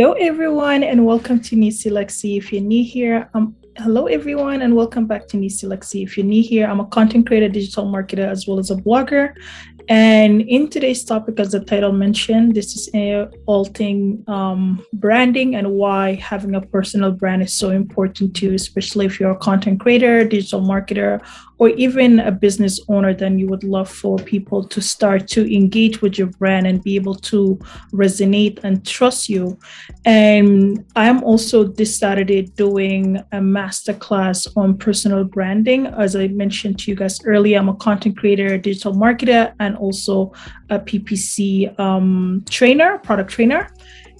Hello, everyone, and welcome to Nisi Lexi. If you're new here, um, hello, everyone, and welcome back to Nisi Lexi. If you're new here, I'm a content creator, digital marketer, as well as a blogger. And in today's topic, as the title mentioned, this is all thing um, branding and why having a personal brand is so important to you, especially if you're a content creator, digital marketer, or even a business owner, then you would love for people to start to engage with your brand and be able to resonate and trust you. And I'm also this Saturday doing a masterclass on personal branding. As I mentioned to you guys earlier, I'm a content creator, digital marketer, and also a PPC um, trainer, product trainer.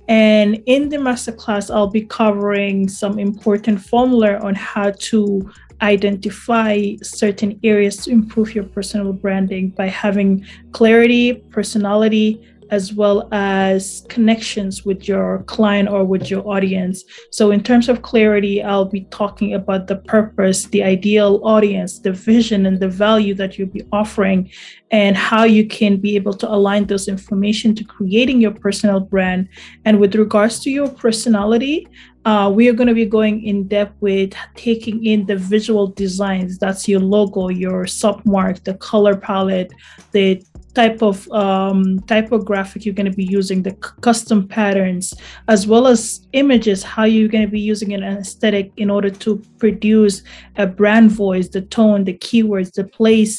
And in the masterclass, I'll be covering some important formula on how to identify certain areas to improve your personal branding by having clarity, personality, as well as connections with your client or with your audience. So, in terms of clarity, I'll be talking about the purpose, the ideal audience, the vision, and the value that you'll be offering, and how you can be able to align those information to creating your personal brand. And with regards to your personality, uh, we are going to be going in depth with taking in the visual designs. That's your logo, your submark, the color palette, the type of um, typographic you're going to be using, the custom patterns, as well as images, how you're going to be using an aesthetic in order to produce a brand voice, the tone, the keywords, the place.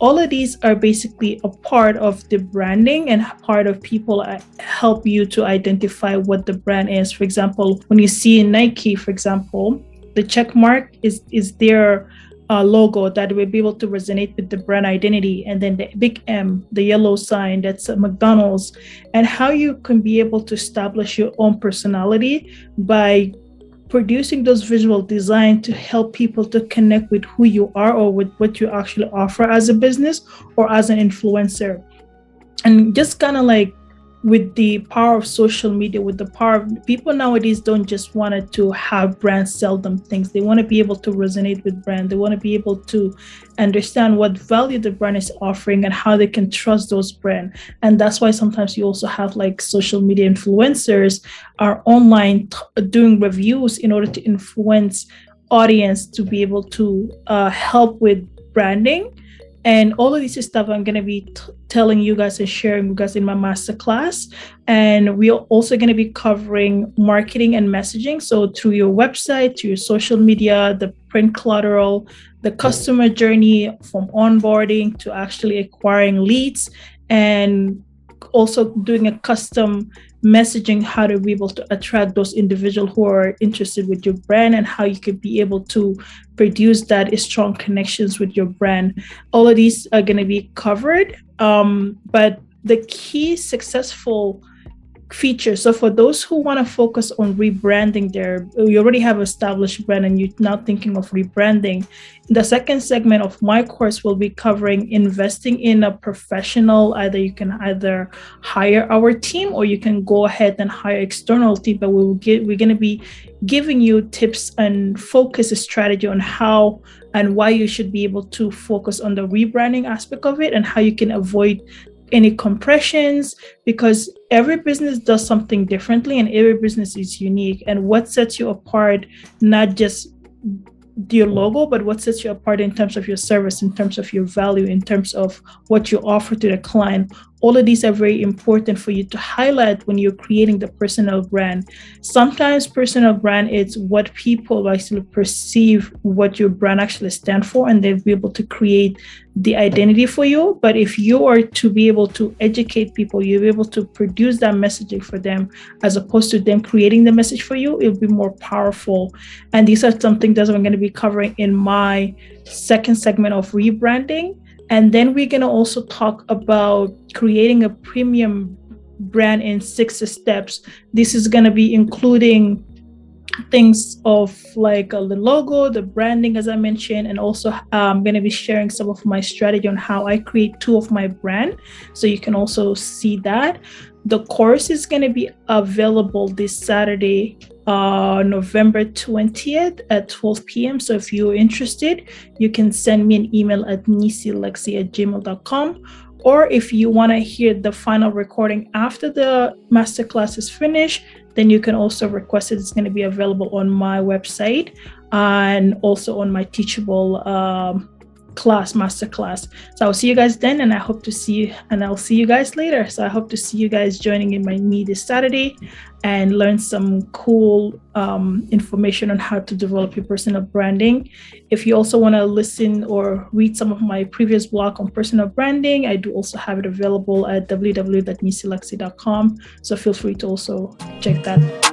All of these are basically a part of the branding and part of people uh, help you to identify what the brand is. For example, when you see Nike, for example, the check mark is is their uh, logo that will be able to resonate with the brand identity and then the big m the yellow sign that's mcdonald's and how you can be able to establish your own personality by producing those visual design to help people to connect with who you are or with what you actually offer as a business or as an influencer. And just kind of like with the power of social media, with the power of people nowadays don't just want to have brands sell them things. They want to be able to resonate with brand. They want to be able to understand what value the brand is offering and how they can trust those brand. And that's why sometimes you also have like social media influencers are online t- doing reviews in order to influence audience to be able to uh, help with branding and all of this stuff I'm going to be t- telling you guys and sharing you guys in my master class. And we're also going to be covering marketing and messaging. So through your website, to your social media, the print collateral, the customer journey from onboarding to actually acquiring leads and also doing a custom messaging how to be able to attract those individuals who are interested with your brand and how you could be able to produce that strong connections with your brand. All of these are going to be covered um, but the key successful features. So for those who want to focus on rebranding their, you already have established brand and you're now thinking of rebranding. The second segment of my course will be covering investing in a professional. Either you can either hire our team or you can go ahead and hire external team. But we will get we're going to be giving you tips and focus strategy on how and why you should be able to focus on the rebranding aspect of it and how you can avoid any compressions because every business does something differently and every business is unique and what sets you apart not just your logo, but what sets you apart in terms of your service, in terms of your value, in terms of what you offer to the client. All of these are very important for you to highlight when you're creating the personal brand. Sometimes personal brand is what people actually perceive what your brand actually stand for, and they'll be able to create the identity for you. But if you are to be able to educate people, you'll be able to produce that messaging for them as opposed to them creating the message for you, it'll be more powerful. And these are something that I'm going to be covering in my second segment of rebranding. And then we're going to also talk about creating a premium brand in six steps. This is going to be including things of like uh, the logo, the branding, as I mentioned, and also I'm going to be sharing some of my strategy on how I create two of my brand. So you can also see that. The course is going to be available this Saturday, uh, November 20th at 12 p.m. So if you're interested, you can send me an email at nisilexi at gmail.com Or if you want to hear the final recording after the masterclass is finished, then you can also request it. It's going to be available on my website and also on my Teachable um, class, master class. So I'll see you guys then, and I hope to see you, and I'll see you guys later. So I hope to see you guys joining in my me this Saturday and learn some cool um, information on how to develop your personal branding. If you also want to listen or read some of my previous blog on personal branding, I do also have it available at www.nisilexi.com. So feel free to also check that